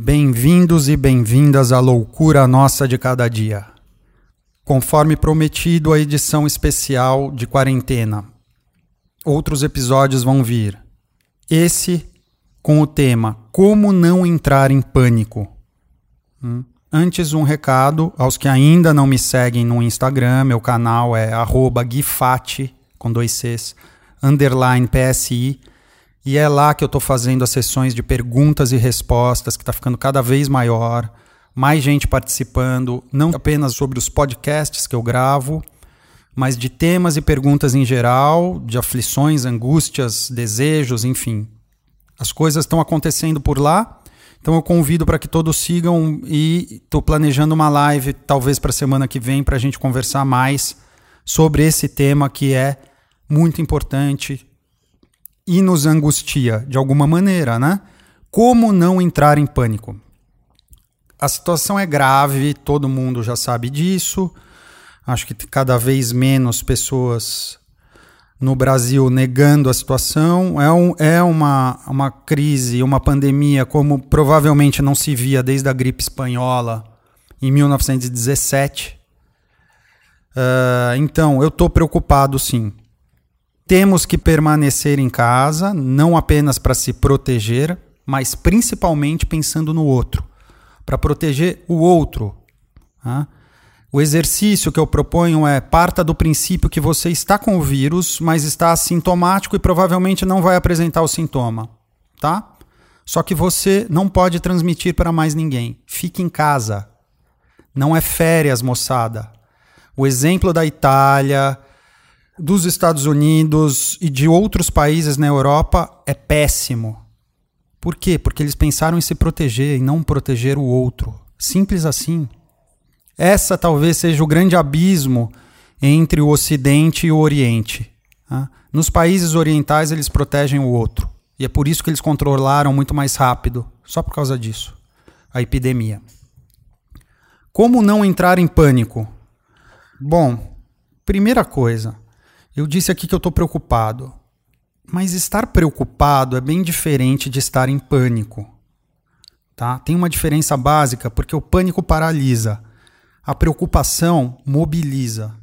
Bem-vindos e bem-vindas à loucura nossa de cada dia. Conforme prometido, a edição especial de quarentena. Outros episódios vão vir. Esse com o tema Como não entrar em pânico. Hum? Antes, um recado aos que ainda não me seguem no Instagram. Meu canal é guifati, com dois Cs, underline PSI. E é lá que eu estou fazendo as sessões de perguntas e respostas, que está ficando cada vez maior. Mais gente participando, não apenas sobre os podcasts que eu gravo, mas de temas e perguntas em geral, de aflições, angústias, desejos, enfim. As coisas estão acontecendo por lá, então eu convido para que todos sigam e estou planejando uma live, talvez para a semana que vem, para a gente conversar mais sobre esse tema que é muito importante, e nos angustia de alguma maneira, né? Como não entrar em pânico? A situação é grave, todo mundo já sabe disso. Acho que cada vez menos pessoas no Brasil negando a situação. É, um, é uma, uma crise, uma pandemia como provavelmente não se via desde a gripe espanhola em 1917. Uh, então, eu estou preocupado sim. Temos que permanecer em casa, não apenas para se proteger, mas principalmente pensando no outro, para proteger o outro. Tá? O exercício que eu proponho é parta do princípio que você está com o vírus, mas está assintomático e provavelmente não vai apresentar o sintoma, tá? Só que você não pode transmitir para mais ninguém. Fique em casa. Não é férias, moçada. O exemplo da Itália, dos Estados Unidos e de outros países na Europa é péssimo. Por quê? Porque eles pensaram em se proteger e não proteger o outro. Simples assim. Essa talvez seja o grande abismo entre o Ocidente e o Oriente. Tá? Nos países orientais, eles protegem o outro. E é por isso que eles controlaram muito mais rápido, só por causa disso, a epidemia. Como não entrar em pânico? Bom, primeira coisa, eu disse aqui que eu estou preocupado. Mas estar preocupado é bem diferente de estar em pânico. Tá? Tem uma diferença básica, porque o pânico paralisa, a preocupação mobiliza.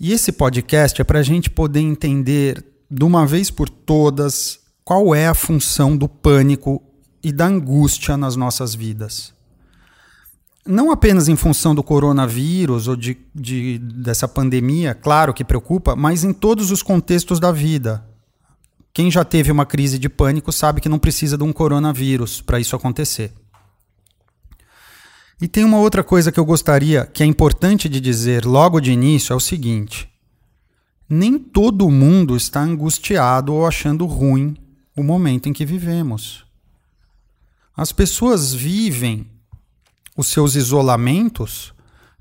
E esse podcast é para a gente poder entender de uma vez por todas qual é a função do pânico e da angústia nas nossas vidas não apenas em função do coronavírus ou de, de, dessa pandemia, claro que preocupa, mas em todos os contextos da vida. Quem já teve uma crise de pânico sabe que não precisa de um coronavírus para isso acontecer. E tem uma outra coisa que eu gostaria, que é importante de dizer logo de início, é o seguinte: nem todo mundo está angustiado ou achando ruim o momento em que vivemos. As pessoas vivem os seus isolamentos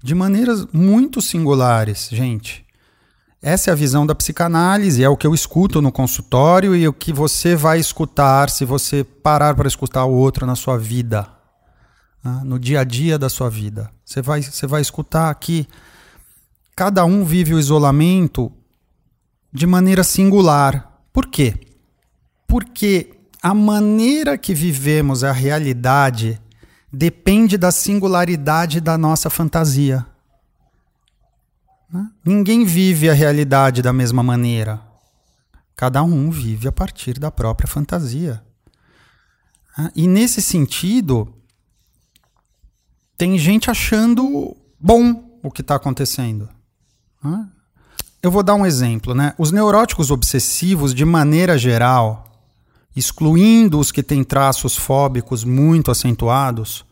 de maneiras muito singulares, gente. Essa é a visão da psicanálise, é o que eu escuto no consultório e o que você vai escutar se você parar para escutar o outro na sua vida, né? no dia a dia da sua vida. Você vai, você vai escutar que cada um vive o isolamento de maneira singular. Por quê? Porque a maneira que vivemos a realidade depende da singularidade da nossa fantasia. Né? Ninguém vive a realidade da mesma maneira. Cada um vive a partir da própria fantasia. Né? E nesse sentido, tem gente achando bom o que está acontecendo. Né? Eu vou dar um exemplo. Né? Os neuróticos obsessivos, de maneira geral, excluindo os que têm traços fóbicos muito acentuados,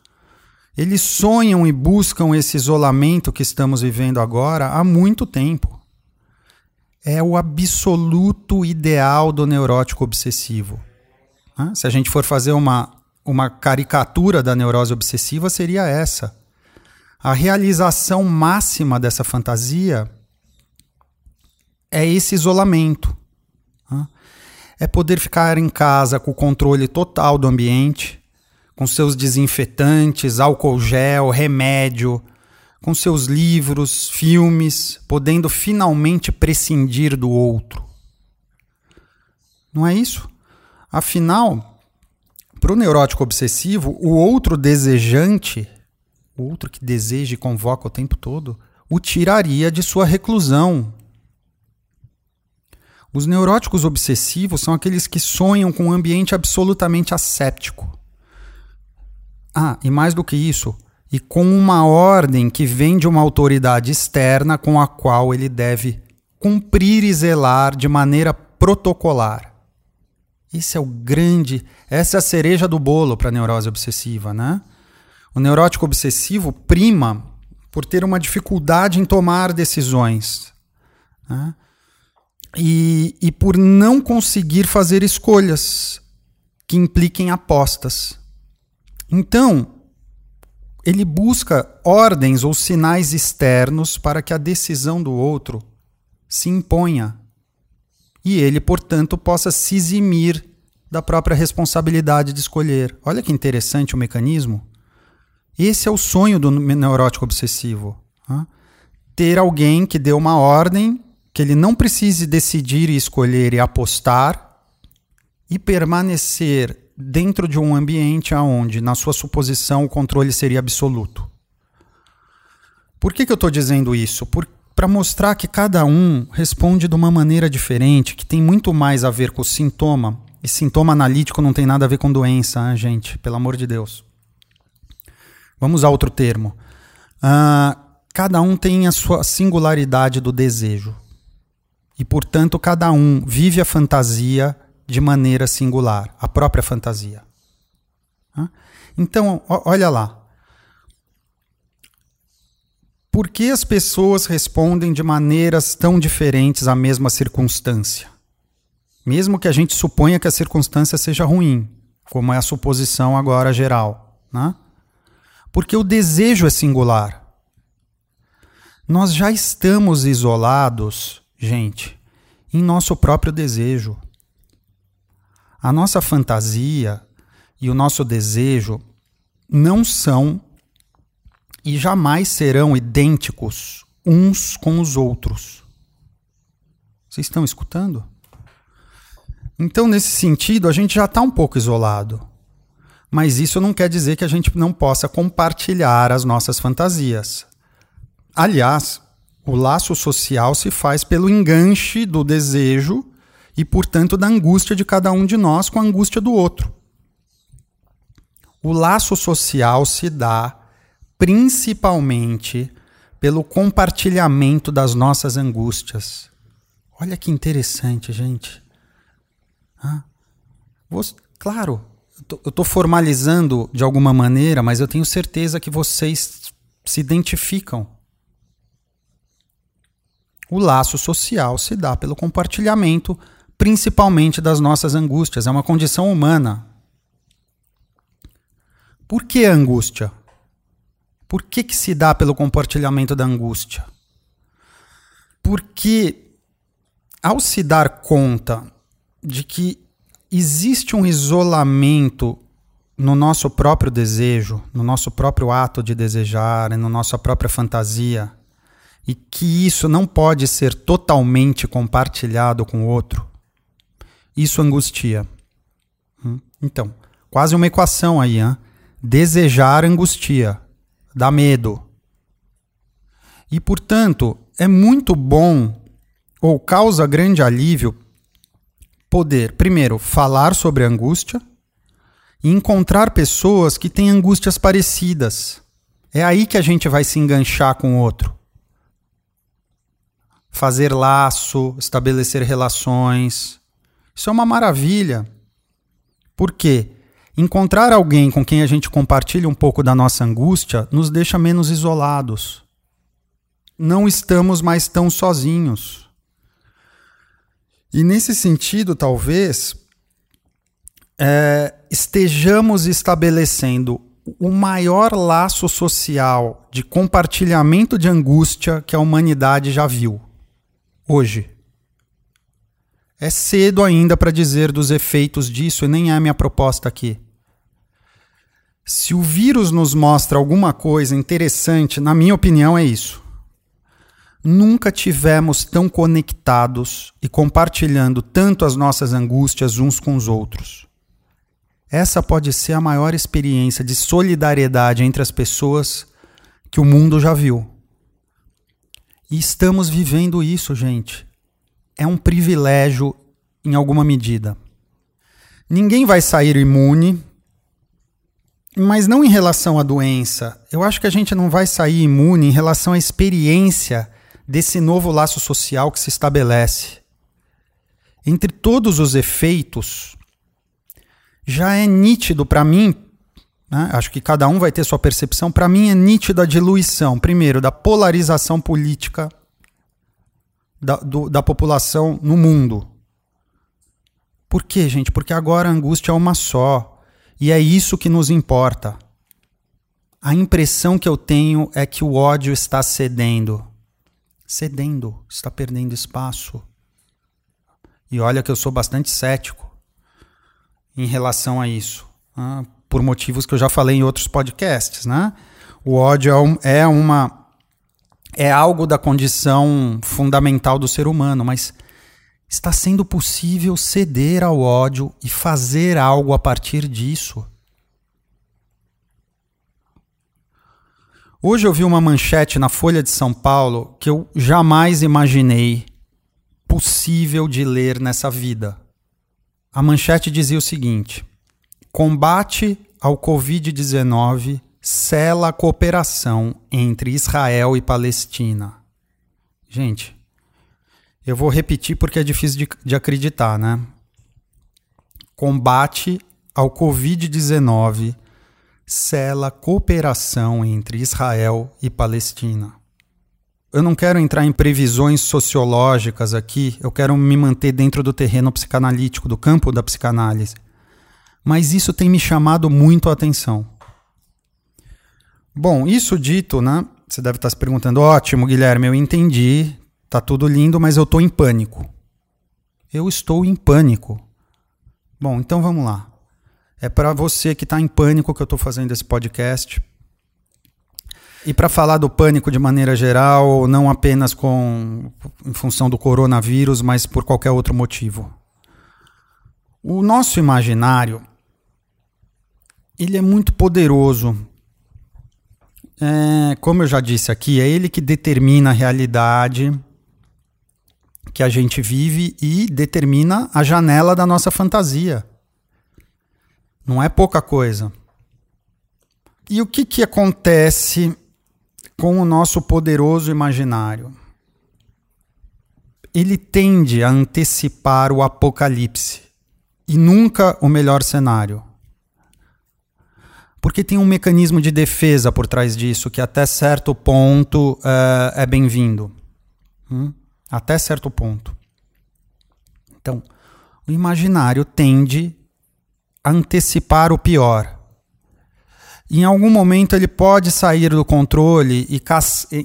eles sonham e buscam esse isolamento que estamos vivendo agora há muito tempo. É o absoluto ideal do neurótico obsessivo. Se a gente for fazer uma, uma caricatura da neurose obsessiva, seria essa. A realização máxima dessa fantasia é esse isolamento é poder ficar em casa com o controle total do ambiente, com seus desinfetantes, álcool gel, remédio, com seus livros, filmes, podendo finalmente prescindir do outro. Não é isso? Afinal, Para o neurótico obsessivo, o outro desejante, o outro que deseja e convoca o tempo todo, o tiraria de sua reclusão. Os neuróticos obsessivos são aqueles que sonham com um ambiente absolutamente asséptico. Ah, e mais do que isso, e com uma ordem que vem de uma autoridade externa com a qual ele deve cumprir e zelar de maneira protocolar. Esse é o grande, essa é a cereja do bolo para a neurose obsessiva, né? O neurótico obsessivo prima por ter uma dificuldade em tomar decisões. Né? E, e por não conseguir fazer escolhas que impliquem apostas. Então, ele busca ordens ou sinais externos para que a decisão do outro se imponha e ele, portanto, possa se eximir da própria responsabilidade de escolher. Olha que interessante o mecanismo. Esse é o sonho do neurótico obsessivo. Ter alguém que dê uma ordem que ele não precise decidir e escolher e apostar e permanecer dentro de um ambiente onde, na sua suposição, o controle seria absoluto. Por que, que eu estou dizendo isso? Para mostrar que cada um responde de uma maneira diferente, que tem muito mais a ver com o sintoma. E sintoma analítico não tem nada a ver com doença, hein, gente, pelo amor de Deus. Vamos a outro termo. Uh, cada um tem a sua singularidade do desejo. E, portanto, cada um vive a fantasia de maneira singular, a própria fantasia. Então, olha lá. Por que as pessoas respondem de maneiras tão diferentes à mesma circunstância? Mesmo que a gente suponha que a circunstância seja ruim, como é a suposição agora geral. Né? Porque o desejo é singular. Nós já estamos isolados, gente, em nosso próprio desejo. A nossa fantasia e o nosso desejo não são e jamais serão idênticos uns com os outros. Vocês estão escutando? Então, nesse sentido, a gente já está um pouco isolado. Mas isso não quer dizer que a gente não possa compartilhar as nossas fantasias. Aliás, o laço social se faz pelo enganche do desejo e, portanto, da angústia de cada um de nós com a angústia do outro. O laço social se dá principalmente pelo compartilhamento das nossas angústias. Olha que interessante, gente. Ah, você, claro, eu estou formalizando de alguma maneira, mas eu tenho certeza que vocês se identificam. O laço social se dá pelo compartilhamento, principalmente das nossas angústias. É uma condição humana. Por que a angústia? Por que, que se dá pelo compartilhamento da angústia? Porque ao se dar conta de que existe um isolamento no nosso próprio desejo, no nosso próprio ato de desejar, na nossa própria fantasia, e que isso não pode ser totalmente compartilhado com o outro, isso angustia. Hum? Então, quase uma equação aí, hein? Desejar angustia dá medo. E, portanto, é muito bom ou causa grande alívio poder, primeiro, falar sobre angústia e encontrar pessoas que têm angústias parecidas. É aí que a gente vai se enganchar com o outro. Fazer laço, estabelecer relações. Isso é uma maravilha. Por quê? Encontrar alguém com quem a gente compartilha um pouco da nossa angústia nos deixa menos isolados. Não estamos mais tão sozinhos. E nesse sentido, talvez, é, estejamos estabelecendo o maior laço social de compartilhamento de angústia que a humanidade já viu. Hoje. É cedo ainda para dizer dos efeitos disso e nem é a minha proposta aqui. Se o vírus nos mostra alguma coisa interessante, na minha opinião, é isso. Nunca tivemos tão conectados e compartilhando tanto as nossas angústias uns com os outros. essa pode ser a maior experiência de solidariedade entre as pessoas que o mundo já viu. E estamos vivendo isso, gente. É um privilégio em alguma medida. Ninguém vai sair imune, mas não em relação à doença. Eu acho que a gente não vai sair imune em relação à experiência desse novo laço social que se estabelece. Entre todos os efeitos, já é nítido para mim, né? acho que cada um vai ter sua percepção, para mim é nítida a diluição, primeiro, da polarização política da, do, da população no mundo. Por quê, gente? Porque agora a angústia é uma só. E é isso que nos importa. A impressão que eu tenho é que o ódio está cedendo. Cedendo, está perdendo espaço. E olha que eu sou bastante cético em relação a isso, né? Por motivos que eu já falei em outros podcasts, né? O ódio é, é uma é algo da condição fundamental do ser humano, mas está sendo possível ceder ao ódio e fazer algo a partir disso. Hoje eu vi uma manchete na Folha de São Paulo que eu jamais imaginei possível de ler nessa vida. A manchete dizia o seguinte: Combate ao Covid-19 sela a cooperação entre Israel e Palestina. Gente, eu vou repetir porque é difícil de, de acreditar, né? Combate ao Covid-19 sela cooperação entre Israel e Palestina. Eu não quero entrar em previsões sociológicas aqui, eu quero me manter dentro do terreno psicanalítico, do campo da psicanálise. Mas isso tem me chamado muito a atenção. Bom, isso dito, né? Você deve estar se perguntando: ótimo, Guilherme, eu entendi, tá tudo lindo, mas eu estou em pânico. Eu estou em pânico. Bom, então vamos lá. É para você que está em pânico que eu estou fazendo esse podcast. E para falar do pânico de maneira geral, não apenas com em função do coronavírus, mas por qualquer outro motivo. O nosso imaginário ele é muito poderoso. É, como eu já disse aqui, é ele que determina a realidade que a gente vive e determina a janela da nossa fantasia. Não é pouca coisa. E o que, que acontece com o nosso poderoso imaginário. Ele tende a antecipar o apocalipse e nunca o melhor cenário. Porque tem um mecanismo de defesa por trás disso que até certo ponto uh, é bem-vindo. Hum? Até certo ponto. Então, o imaginário tende a antecipar o pior em algum momento ele pode sair do controle e,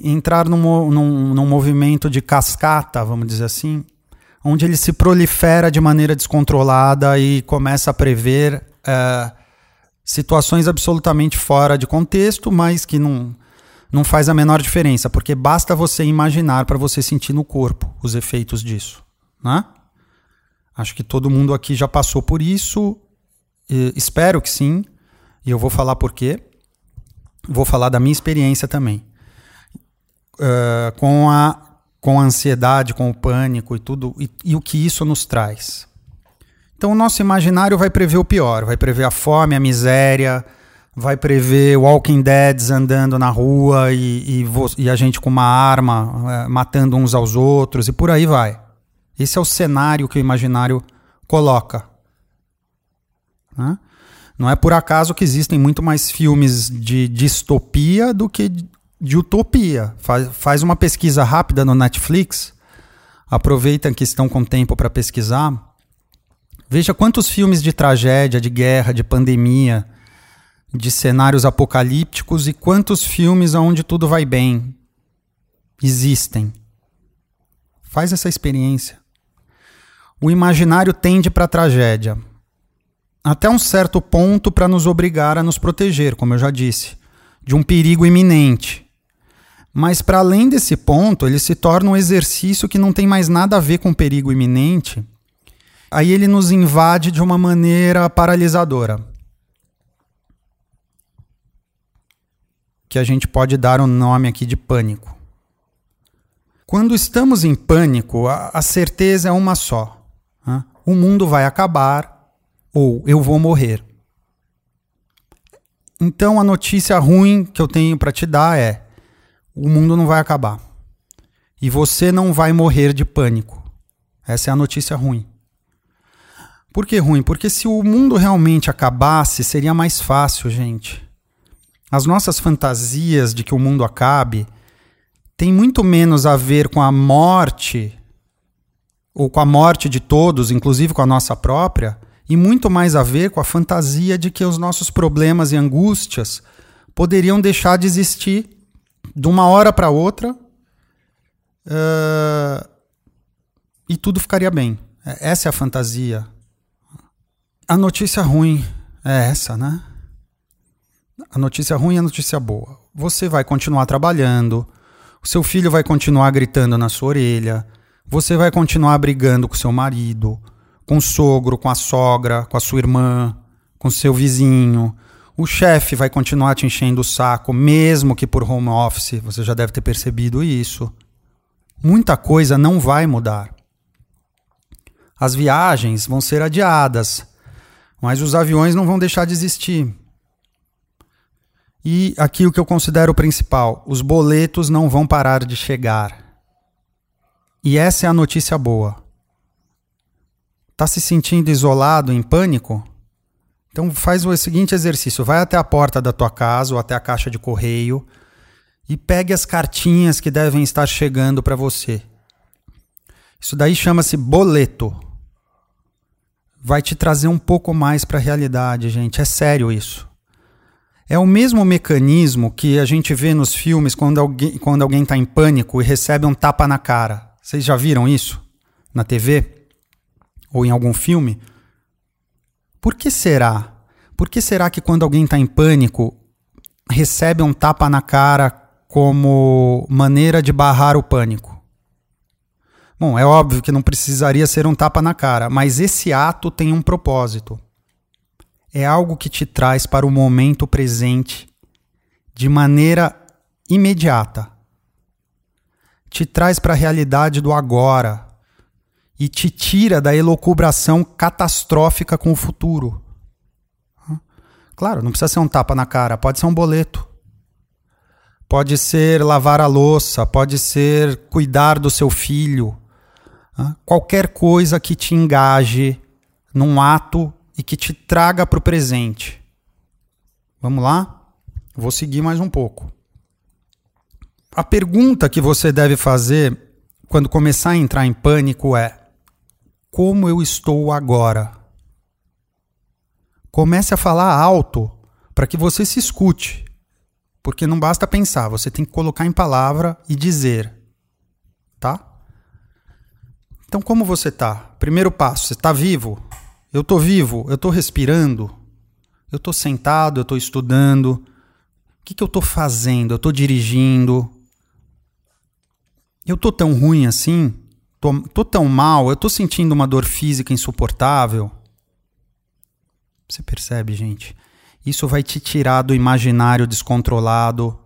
entrar num, num, num, movimento de cascata, vamos dizer assim, onde ele se prolifera de maneira descontrolada e começa a prever é, situações absolutamente fora de contexto, mas que não, não faz a menor diferença, porque basta você imaginar para você sentir no corpo os efeitos disso. Né? Acho que todo mundo aqui já passou por isso, espero que sim e eu vou falar por quê. Vou falar da minha experiência também. Uh, com, a, com a ansiedade, com o pânico e tudo, e, e o que isso nos traz. Então, o nosso imaginário vai prever o pior, vai prever a fome, a miséria, vai prever Walking Dead andando na rua e, e, e, a gente com uma arma é, matando uns aos outros e por aí vai. Esse é o cenário que o imaginário coloca. Né? Não é por acaso que existem muito mais filmes de distopia do que de utopia. Faz, faz uma pesquisa rápida no Netflix. Aproveita que estão com tempo para pesquisar. Veja quantos filmes de tragédia, de guerra, de pandemia, de cenários apocalípticos e quantos filmes onde tudo vai bem existem. Faz essa experiência. O imaginário tende para a tragédia até um certo ponto para nos obrigar a nos proteger, como eu já disse, de um perigo iminente. Mas para além desse ponto, ele se torna um exercício que não tem mais nada a ver com perigo iminente aí ele nos invade de uma maneira paralisadora. Que a gente pode dar o um nome aqui de pânico. Quando estamos em pânico, a, a certeza é uma só: né? o mundo vai acabar ou eu vou morrer. Então a notícia ruim que eu tenho para te dar é: o mundo não vai acabar. E você não vai morrer de pânico. Essa é a notícia ruim. Por que ruim? Porque se o mundo realmente acabasse, seria mais fácil, gente. As nossas fantasias de que o mundo acabe têm muito menos a ver com a morte, ou com a morte de todos, inclusive com a nossa própria, e muito mais a ver com a fantasia de que os nossos problemas e angústias poderiam deixar de existir de uma hora para outra uh, e tudo ficaria bem. Essa é a fantasia. A notícia ruim é essa, né? A notícia ruim é a notícia boa. Você vai continuar trabalhando, o seu filho vai continuar gritando na sua orelha, você vai continuar brigando com seu marido, com o sogro, com a sogra, com a sua irmã, com seu vizinho. O chefe vai continuar te enchendo o saco, mesmo que por home office, você já deve ter percebido isso. Muita coisa não vai mudar. As viagens vão ser adiadas, mas os aviões não vão deixar de existir. E aqui o que eu considero principal: os boletos não vão parar de chegar. E essa é a notícia boa. Está se sentindo isolado, em pânico? Então faz o seguinte exercício: vai até a porta da tua casa ou até a caixa de correio e pegue as cartinhas que devem estar chegando para você. Isso daí chama-se boleto. Vai te trazer um pouco mais para a realidade, gente. É sério isso. É o mesmo mecanismo que a gente vê nos filmes quando alguém quando alguém está em pânico e recebe um tapa na cara. Vocês já viram isso na TV? ou em algum filme. Por que será? Por que será que quando alguém está em pânico recebe um tapa na cara como maneira de barrar o pânico? Bom, é óbvio que não precisaria ser um tapa na cara, mas esse ato tem um propósito. É algo que te traz para o momento presente de maneira imediata. Te traz para a realidade do agora, e te tira da elocubração catastrófica com o futuro. Claro, não precisa ser um tapa na cara, pode ser um boleto. Pode ser lavar a louça, pode ser cuidar do seu filho. Qualquer coisa que te engaje num ato e que te traga para o presente. Vamos lá? Vou seguir mais um pouco. A pergunta que você deve fazer quando começar a entrar em pânico é: como eu estou agora. Comece a falar alto para que você se escute. Porque não basta pensar, você tem que colocar em palavra e dizer. Tá? Então, como você tá? Primeiro passo, você está vivo? Eu estou vivo, eu estou respirando, eu estou sentado, eu estou estudando. O que, que eu estou fazendo? Eu estou dirigindo. Eu estou tão ruim assim? Tô, tô tão mal, eu tô sentindo uma dor física insuportável. Você percebe, gente? Isso vai te tirar do imaginário descontrolado,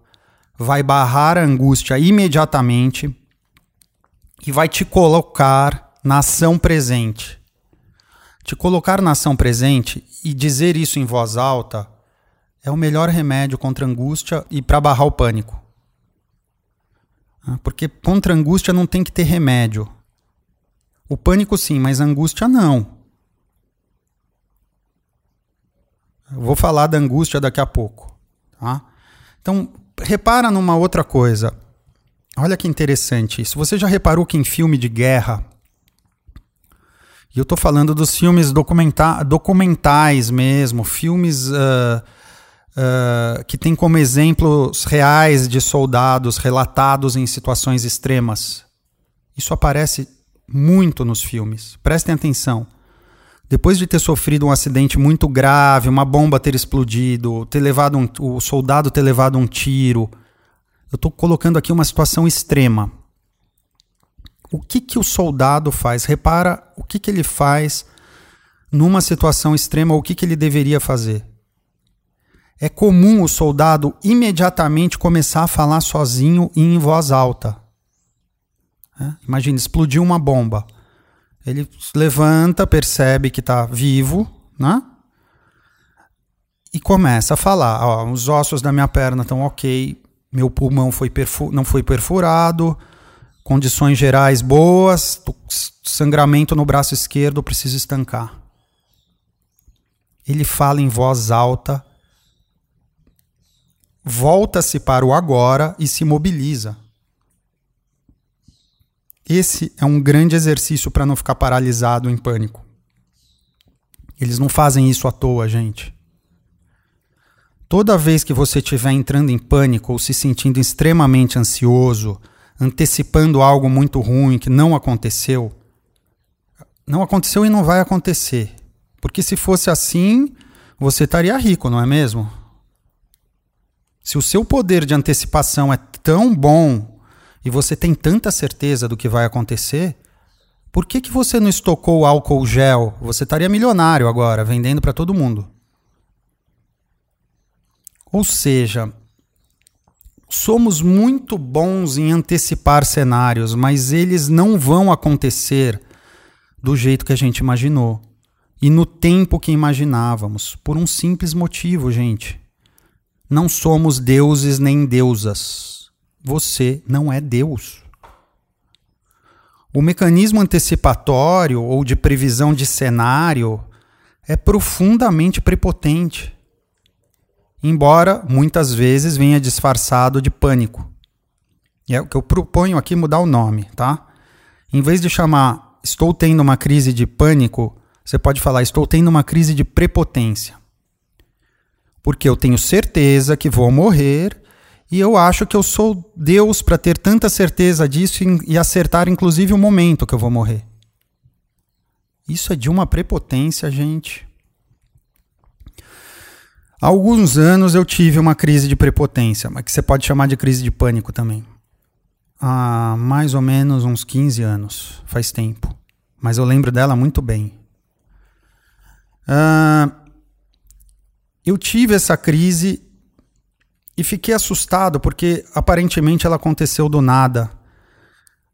vai barrar a angústia imediatamente e vai te colocar na ação presente. Te colocar na ação presente e dizer isso em voz alta é o melhor remédio contra angústia e para barrar o pânico. Ah, porque contra angústia não tem que ter remédio. O pânico sim, mas angústia não. Eu vou falar da angústia daqui a pouco. Tá? Então, repara numa outra coisa. Olha que interessante isso. Você já reparou que em filme de guerra, e eu estou falando dos filmes documenta documentais mesmo, filmes uh, uh, que têm como exemplos reais de soldados relatados em situações extremas. Isso aparece muito nos filmes. Prestem atenção. Depois de ter sofrido um acidente muito grave, uma bomba ter explodido, ter levado um, o soldado ter levado um tiro, eu estou colocando aqui uma situação extrema. O que, que o soldado faz? Repara o que, que ele faz numa situação extrema, o que, que ele deveria fazer. é comum o soldado imediatamente começar a falar sozinho e em voz alta. É? Imagina, explodiu uma bomba. Ele levanta, percebe que está vivo, né? E começa a falar: ó, os ossos da minha perna estão ok, meu pulmão foi não foi perfurado, condições gerais boas, sangramento no braço esquerdo, preciso estancar. Ele fala em voz alta, volta-se para o agora e se mobiliza. Esse é um grande exercício para não ficar paralisado em pânico. Eles não fazem isso à toa, gente. Toda vez que você estiver entrando em pânico ou se sentindo extremamente ansioso, antecipando algo muito ruim que não aconteceu, não aconteceu e não vai acontecer. Porque se fosse assim, você estaria rico, não é mesmo? Se o seu poder de antecipação é tão bom e você tem tanta certeza do que vai acontecer, por que, que você não estocou álcool gel? Você estaria milionário agora, vendendo para todo mundo. Ou seja, somos muito bons em antecipar cenários, mas eles não vão acontecer do jeito que a gente imaginou e no tempo que imaginávamos, por um simples motivo, gente. Não somos deuses nem deusas. Você não é Deus. O mecanismo antecipatório ou de previsão de cenário é profundamente prepotente, embora muitas vezes venha disfarçado de pânico. E é o que eu proponho aqui mudar o nome, tá? Em vez de chamar estou tendo uma crise de pânico, você pode falar estou tendo uma crise de prepotência. Porque eu tenho certeza que vou morrer e eu acho que eu sou Deus para ter tanta certeza disso e acertar, inclusive, o momento que eu vou morrer. Isso é de uma prepotência, gente. Há alguns anos eu tive uma crise de prepotência, mas que você pode chamar de crise de pânico também. Há mais ou menos uns 15 anos, faz tempo. Mas eu lembro dela muito bem. Uh, eu tive essa crise e fiquei assustado porque aparentemente ela aconteceu do nada,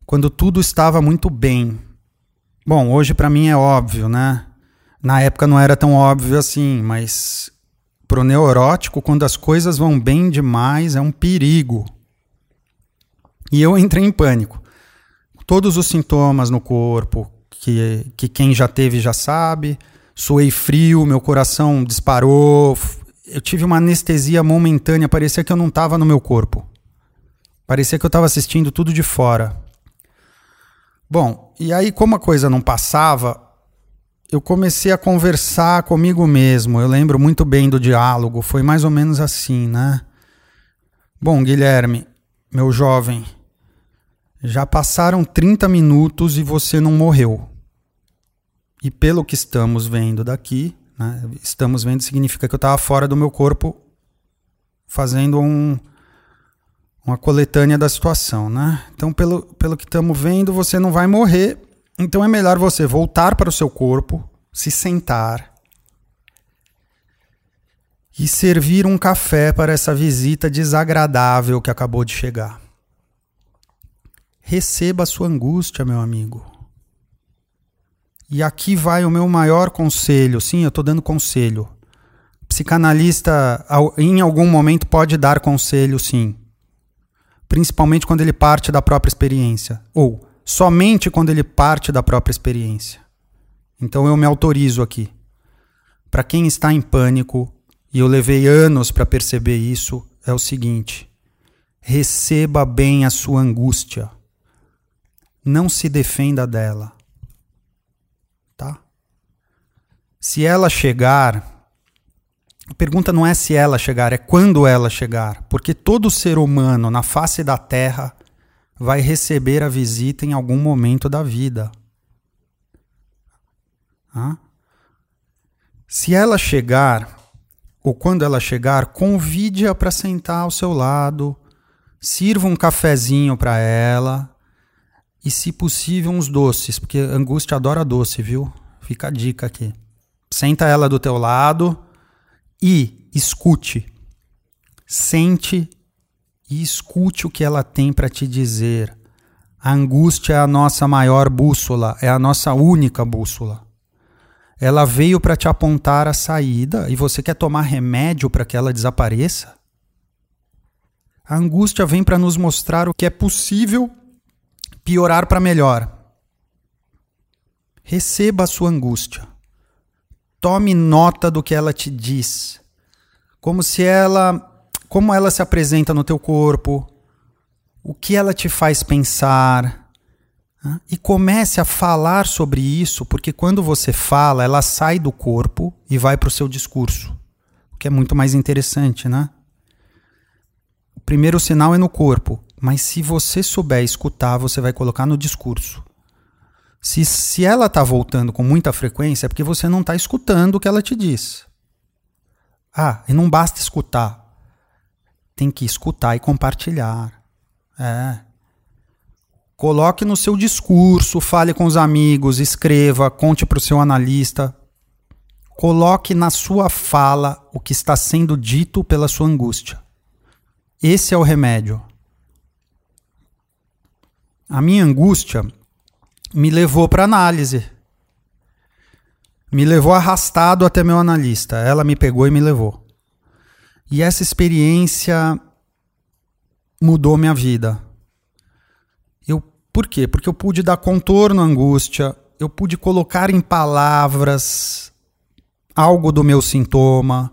quando tudo estava muito bem. Bom, hoje para mim é óbvio, né? Na época não era tão óbvio assim, mas pro neurótico, quando as coisas vão bem demais, é um perigo. E eu entrei em pânico. Todos os sintomas no corpo, que, que quem já teve já sabe. Suei frio, meu coração disparou, eu tive uma anestesia momentânea, parecia que eu não estava no meu corpo. Parecia que eu estava assistindo tudo de fora. Bom, e aí, como a coisa não passava, eu comecei a conversar comigo mesmo. Eu lembro muito bem do diálogo, foi mais ou menos assim, né? Bom, Guilherme, meu jovem, já passaram 30 minutos e você não morreu. E pelo que estamos vendo daqui, né? Estamos vendo significa que eu estava fora do meu corpo fazendo um, uma coletânea da situação. Né? Então, pelo, pelo que estamos vendo, você não vai morrer. Então é melhor você voltar para o seu corpo, se sentar e servir um café para essa visita desagradável que acabou de chegar. Receba a sua angústia, meu amigo. E aqui vai o meu maior conselho. Sim, eu estou dando conselho. Psicanalista, em algum momento, pode dar conselho, sim. Principalmente quando ele parte da própria experiência. Ou somente quando ele parte da própria experiência. Então eu me autorizo aqui. Para quem está em pânico, e eu levei anos para perceber isso, é o seguinte: receba bem a sua angústia. Não se defenda dela Se ela chegar, a pergunta não é se ela chegar, é quando ela chegar, porque todo ser humano na face da Terra vai receber a visita em algum momento da vida. Ah? Se ela chegar, ou quando ela chegar, convide-a para sentar ao seu lado, sirva um cafezinho para ela e, se possível, uns doces, porque angústia adora doce, viu? Fica a dica aqui. Senta ela do teu lado e escute. Sente e escute o que ela tem para te dizer. A angústia é a nossa maior bússola, é a nossa única bússola. Ela veio para te apontar a saída e você quer tomar remédio para que ela desapareça? A angústia vem para nos mostrar o que é possível piorar para melhor. Receba a sua angústia. Tome nota do que ela te diz. Como se ela como ela se apresenta no teu corpo, o que ela te faz pensar. Né? E comece a falar sobre isso, porque quando você fala, ela sai do corpo e vai para o seu discurso, o que é muito mais interessante, né? O primeiro sinal é no corpo, mas se você souber escutar, você vai colocar no discurso. Se, se ela está voltando com muita frequência, é porque você não está escutando o que ela te diz. Ah, e não basta escutar. Tem que escutar e compartilhar. É. Coloque no seu discurso, fale com os amigos, escreva, conte para o seu analista. Coloque na sua fala o que está sendo dito pela sua angústia. Esse é o remédio. A minha angústia me levou para análise. Me levou arrastado até meu analista. Ela me pegou e me levou. E essa experiência mudou minha vida. Eu, por quê? Porque eu pude dar contorno à angústia, eu pude colocar em palavras algo do meu sintoma.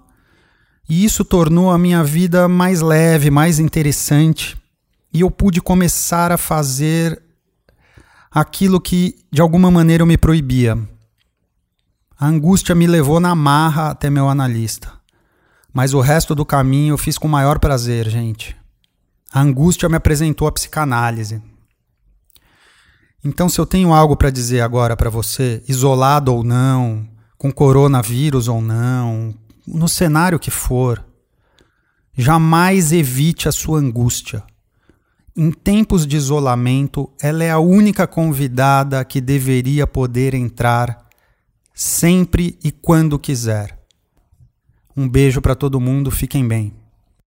E isso tornou a minha vida mais leve, mais interessante. E eu pude começar a fazer aquilo que de alguma maneira eu me proibia. A angústia me levou na marra até meu analista. Mas o resto do caminho eu fiz com o maior prazer, gente. A angústia me apresentou a psicanálise. Então, se eu tenho algo para dizer agora para você, isolado ou não, com coronavírus ou não, no cenário que for, jamais evite a sua angústia. Em tempos de isolamento, ela é a única convidada que deveria poder entrar sempre e quando quiser. Um beijo para todo mundo, fiquem bem.